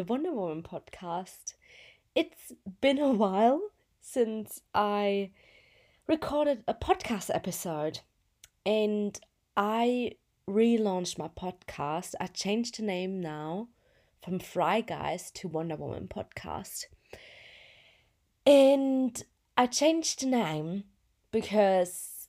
the Wonder Woman podcast. It's been a while since I recorded a podcast episode and I relaunched my podcast. I changed the name now from Fry Guys to Wonder Woman podcast. And I changed the name because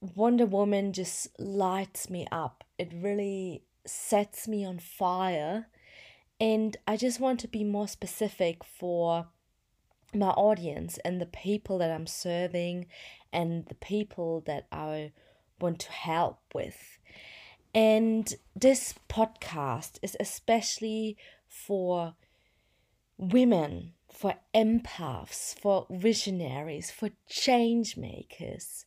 Wonder Woman just lights me up. It really sets me on fire. And I just want to be more specific for my audience and the people that I'm serving and the people that I want to help with. And this podcast is especially for women, for empaths, for visionaries, for change makers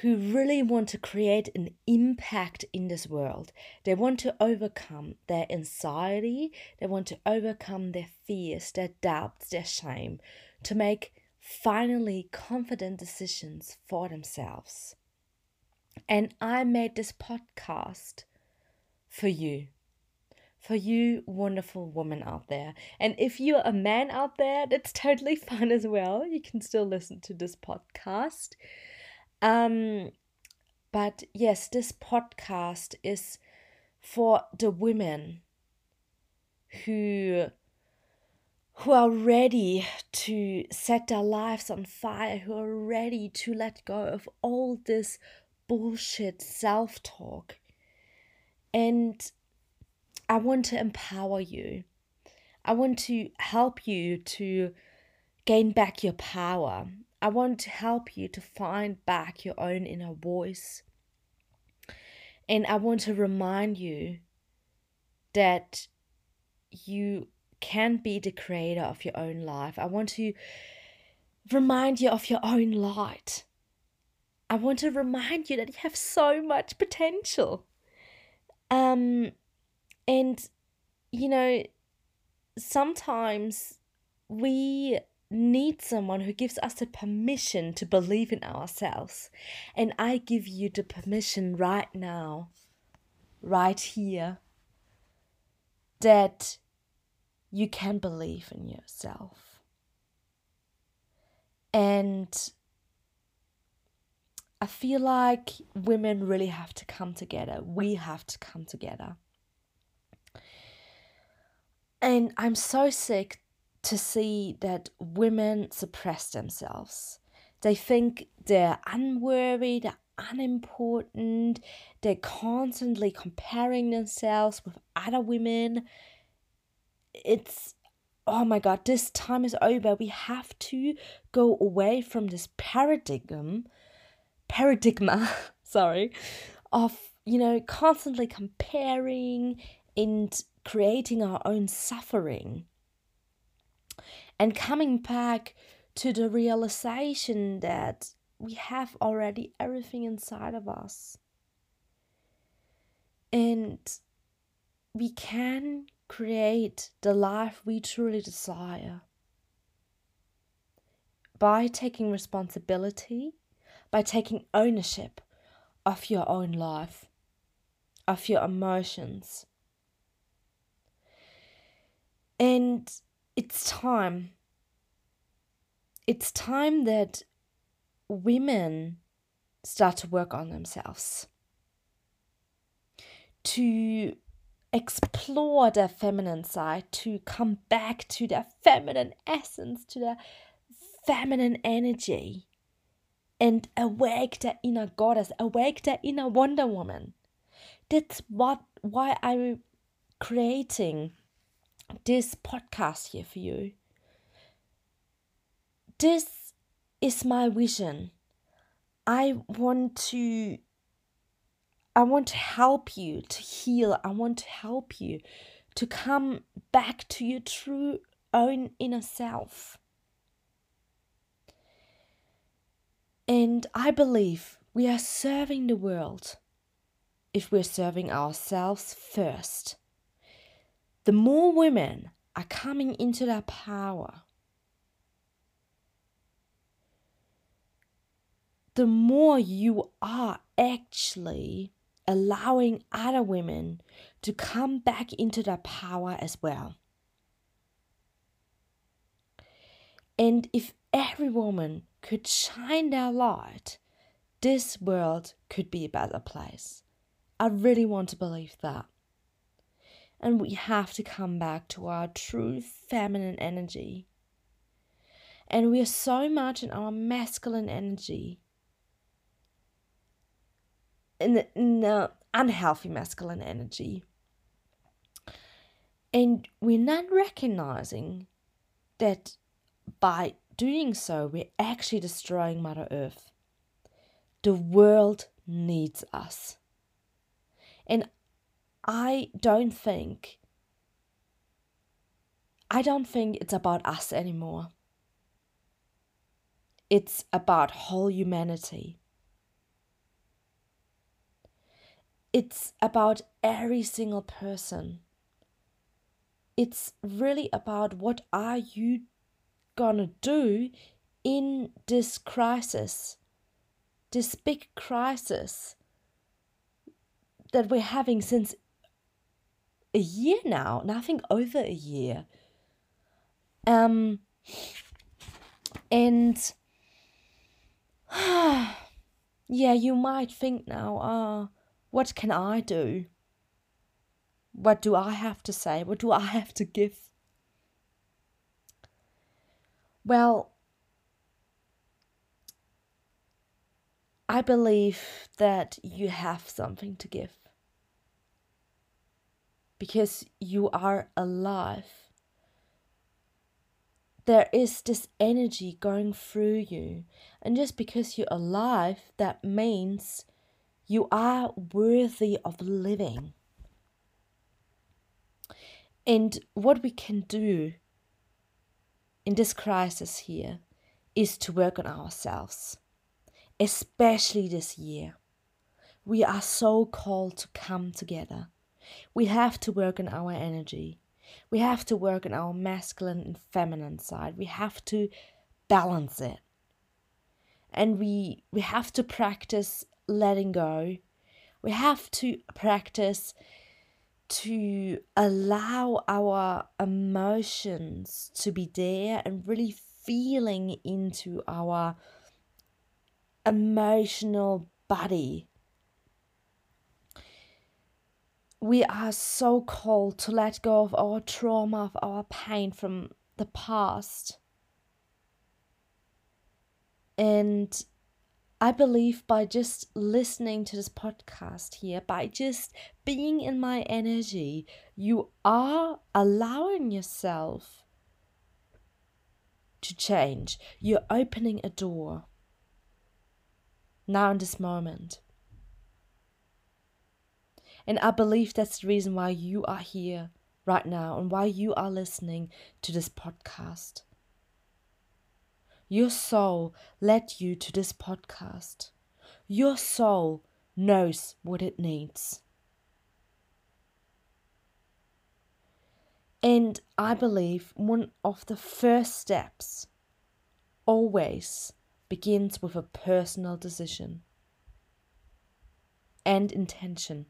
who really want to create an impact in this world. They want to overcome their anxiety, they want to overcome their fears, their doubts, their shame, to make finally confident decisions for themselves. And I made this podcast for you. For you, wonderful woman out there. And if you're a man out there, that's totally fine as well. You can still listen to this podcast. Um, but yes, this podcast is for the women who who are ready to set their lives on fire, who are ready to let go of all this bullshit self talk. And I want to empower you. I want to help you to gain back your power. I want to help you to find back your own inner voice. And I want to remind you that you can be the creator of your own life. I want to remind you of your own light. I want to remind you that you have so much potential. Um, and, you know, sometimes we need someone who gives us the permission to believe in ourselves. And I give you the permission right now, right here, that you can believe in yourself. And I feel like women really have to come together. We have to come together. And I'm so sick to see that women suppress themselves. They think they're unworthy, they're unimportant, they're constantly comparing themselves with other women. It's oh my god, this time is over. We have to go away from this paradigm paradigma, sorry, of, you know, constantly comparing and creating our own suffering. And coming back to the realization that we have already everything inside of us. And we can create the life we truly desire by taking responsibility by taking ownership of your own life, of your emotions. And it's time. It's time that women start to work on themselves, to explore their feminine side, to come back to their feminine essence, to their feminine energy and awake the inner goddess, awake the inner Wonder Woman. That's what why I'm creating this podcast here for you. This is my vision. I want to I want to help you to heal. I want to help you to come back to your true own inner self. And I believe we are serving the world if we're serving ourselves first. The more women are coming into their power, the more you are actually allowing other women to come back into their power as well. And if every woman could shine their light, this world could be a better place. I really want to believe that. And we have to come back to our true feminine energy. And we are so much in our masculine energy, in the, in the unhealthy masculine energy. And we're not recognizing that by doing so, we're actually destroying Mother Earth. The world needs us. And I don't think I don't think it's about us anymore. It's about whole humanity. It's about every single person. It's really about what are you gonna do in this crisis, this big crisis that we're having since a year now, and I think over a year. Um, and yeah, you might think now, ah, what can I do? What do I have to say? What do I have to give? Well, I believe that you have something to give because you are alive. There is this energy going through you, and just because you're alive, that means you are worthy of living. And what we can do in this crisis here is to work on ourselves, especially this year. We are so called to come together. We have to work on our energy. We have to work on our masculine and feminine side. We have to balance it. And we we have to practice letting go. We have to practice to allow our emotions to be there and really feeling into our emotional body. We are so called to let go of our trauma, of our pain from the past. And I believe by just listening to this podcast here, by just being in my energy, you are allowing yourself to change. You're opening a door now in this moment. And I believe that's the reason why you are here right now and why you are listening to this podcast. Your soul led you to this podcast. Your soul knows what it needs. And I believe one of the first steps always begins with a personal decision and intention.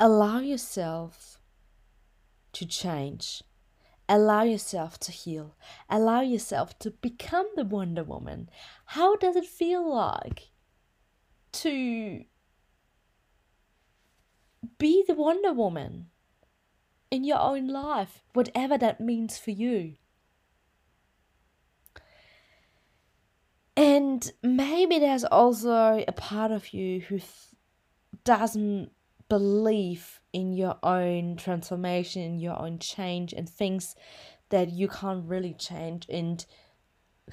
Allow yourself to change Allow yourself to heal. Allow yourself to become the Wonder Woman. How does it feel like to be the Wonder Woman in your own life, whatever that means for you? And maybe there's also a part of you who doesn't believe in your own transformation, your own change, and things that you can't really change. And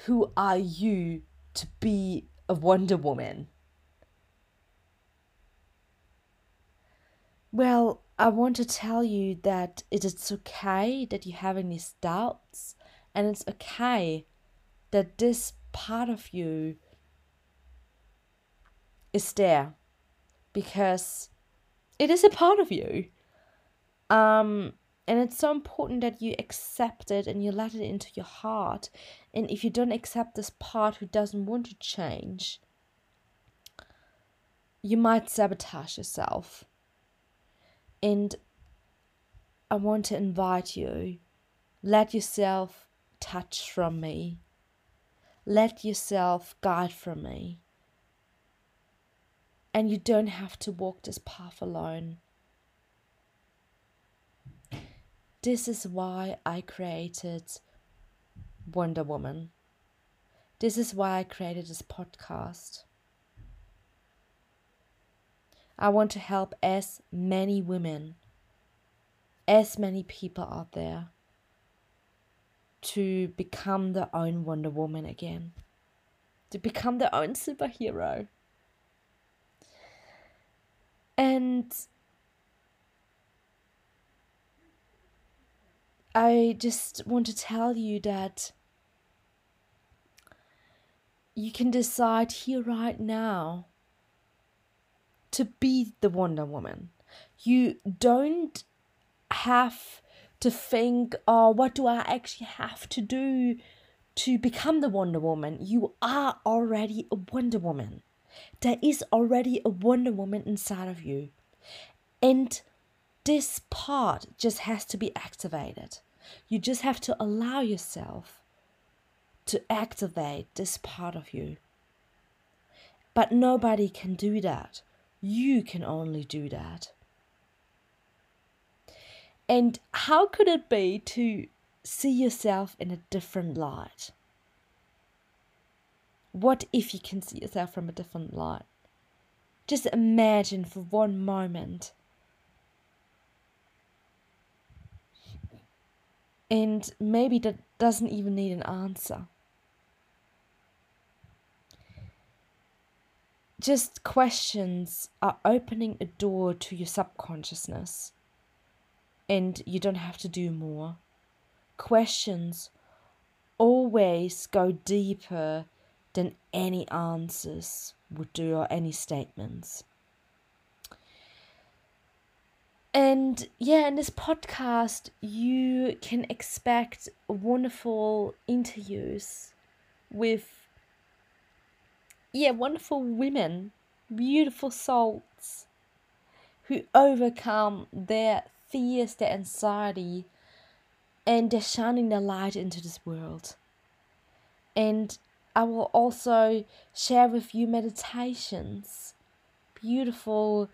who are you to be a Wonder Woman? Well, I want to tell you that it is okay that you have these doubts, and it's okay that this part of you is there because it is a part of you. Um, and it's so important that you accept it and you let it into your heart. And if you don't accept this part who doesn't want to change, you might sabotage yourself. And I want to invite you let yourself touch from me. Let yourself guide from me. And you don't have to walk this path alone. This is why I created Wonder Woman. This is why I created this podcast. I want to help as many women, as many people out there to become their own Wonder Woman again, to become their own superhero. I just want to tell you that you can decide here right now to be the Wonder Woman. You don't have to think, oh, what do I actually have to do to become the Wonder Woman? You are already a Wonder Woman. There is already a Wonder Woman inside of you. And this part just has to be activated. You just have to allow yourself to activate this part of you. But nobody can do that. You can only do that. And how could it be to see yourself in a different light? What if you can see yourself from a different light? Just imagine for one moment. And maybe that doesn't even need an answer. just questions are opening a door to your subconsciousness and you don't have to do more. Questions always go deeper than any answers would do or any statements. And yeah, in this podcast, you can expect wonderful interviews with yeah, wonderful women, beautiful souls who overcome their fears, their anxiety, and they're shining their light into this world. And I will also share with you meditations, beautiful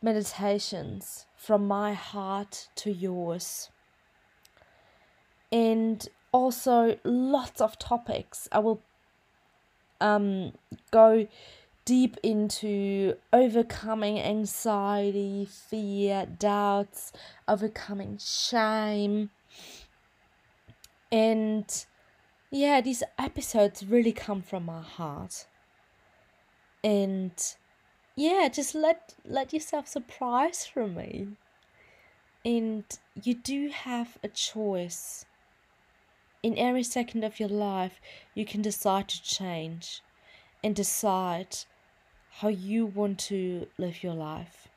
meditations from my heart to yours. And also lots of topics. I will um, go deep into overcoming anxiety, fear, doubts, overcoming shame. And yeah, these episodes really come from my heart. And yeah, just let let yourself surprise from me. And you do have a choice in every second of your life, you can decide to change and decide how you want to live your life.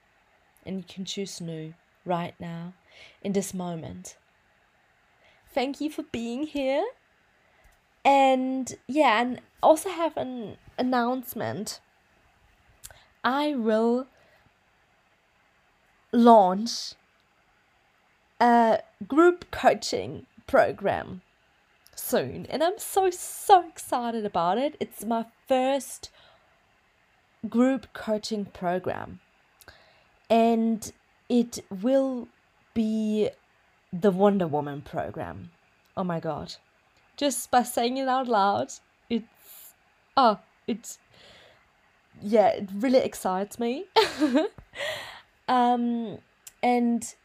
And you can choose new right now, in this moment. Thank you for being here. And yeah, and also have an announcement. I will launch a group coaching program soon, and I'm so, so excited about it. It's my first group coaching program, and it will be the Wonder Woman program. Oh my god. Just by saying it out loud, it's oh, it's yeah, it really excites me. um and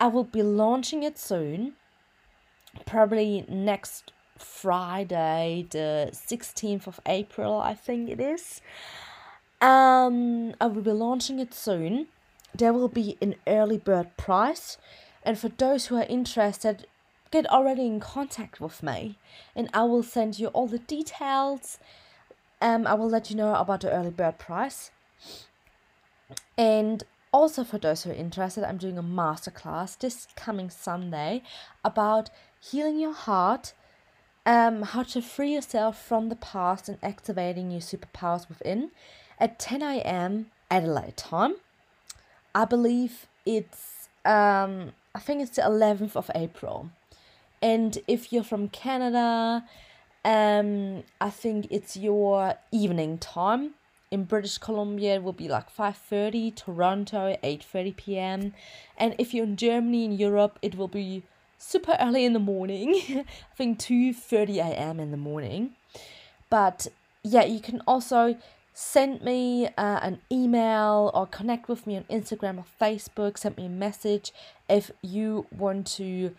I will be launching it soon probably next Friday, the 16th of April, I think it is. Um, I will be launching it soon. There will be an early bird price, and for those who are interested, get already in contact with me, and I will send you all the details. Um, I will let you know about the early bird price. And also, for those who are interested, I'm doing a masterclass this coming Sunday about healing your heart, um, how to free yourself from the past and activating your superpowers within. at 10 a.m. Adelaide time. I believe it's um I think it's the 11th of April. And if you're from Canada, um I think it's your evening time. In British Columbia it will be like 5:30, Toronto 8:30 p.m. And if you're in Germany in Europe, it will be super early in the morning. I think 2:30 a.m. in the morning. But yeah, you can also send me uh, an email or connect with me on Instagram or Facebook. Send me a message if you want to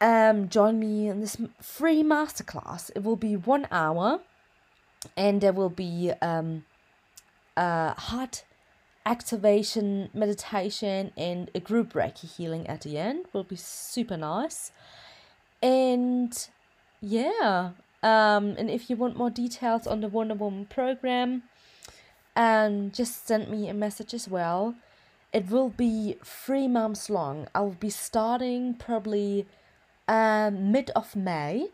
um, join me in this free masterclass. It will be one hour and there will be um, a heart activation meditation and a group Reiki healing at the end. Will be super nice. And yeah, um, and if you want more details on the Wonder Woman program, um, just send me a message as well. It will be three months long. I will be starting probably um, mid of May.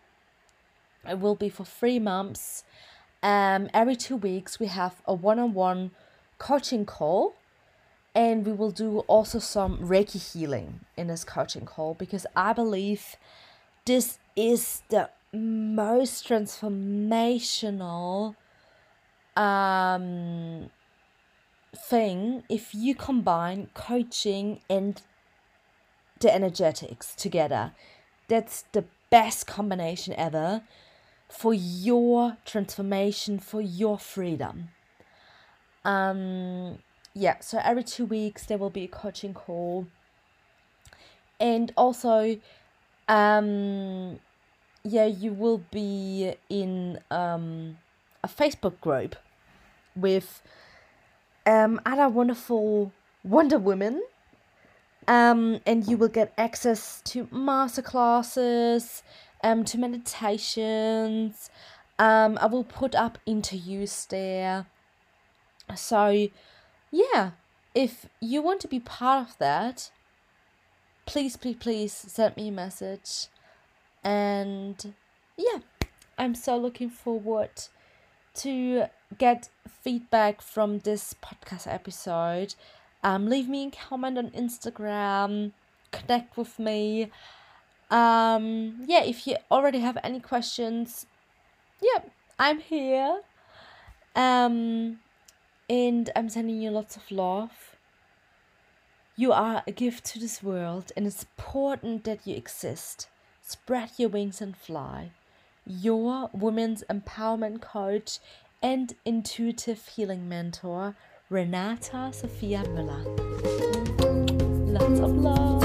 It will be for three months. Um, every two weeks we have a one-on-one coaching call, and we will do also some Reiki healing in this coaching call because I believe this is the most transformational um, thing if you combine coaching and the energetics together. That's the best combination ever for your transformation, for your freedom. Um, yeah, so every two weeks there will be a coaching call. And also, um, yeah, you will be in um, a Facebook group with um, other wonderful Wonder Women. Um, and you will get access to masterclasses, um, to meditations. Um, I will put up interviews there. So, yeah, if you want to be part of that, please, please, please send me a message. And yeah, I'm so looking forward to get feedback from this podcast episode. Um, leave me a comment on Instagram, connect with me. Um, yeah, if you already have any questions, yeah, I'm here. Um, and I'm sending you lots of love. You are a gift to this world, and it's important that you exist. Spread your wings and fly. Your women's empowerment coach and intuitive healing mentor, Renata Sophia Müller. Lots of love.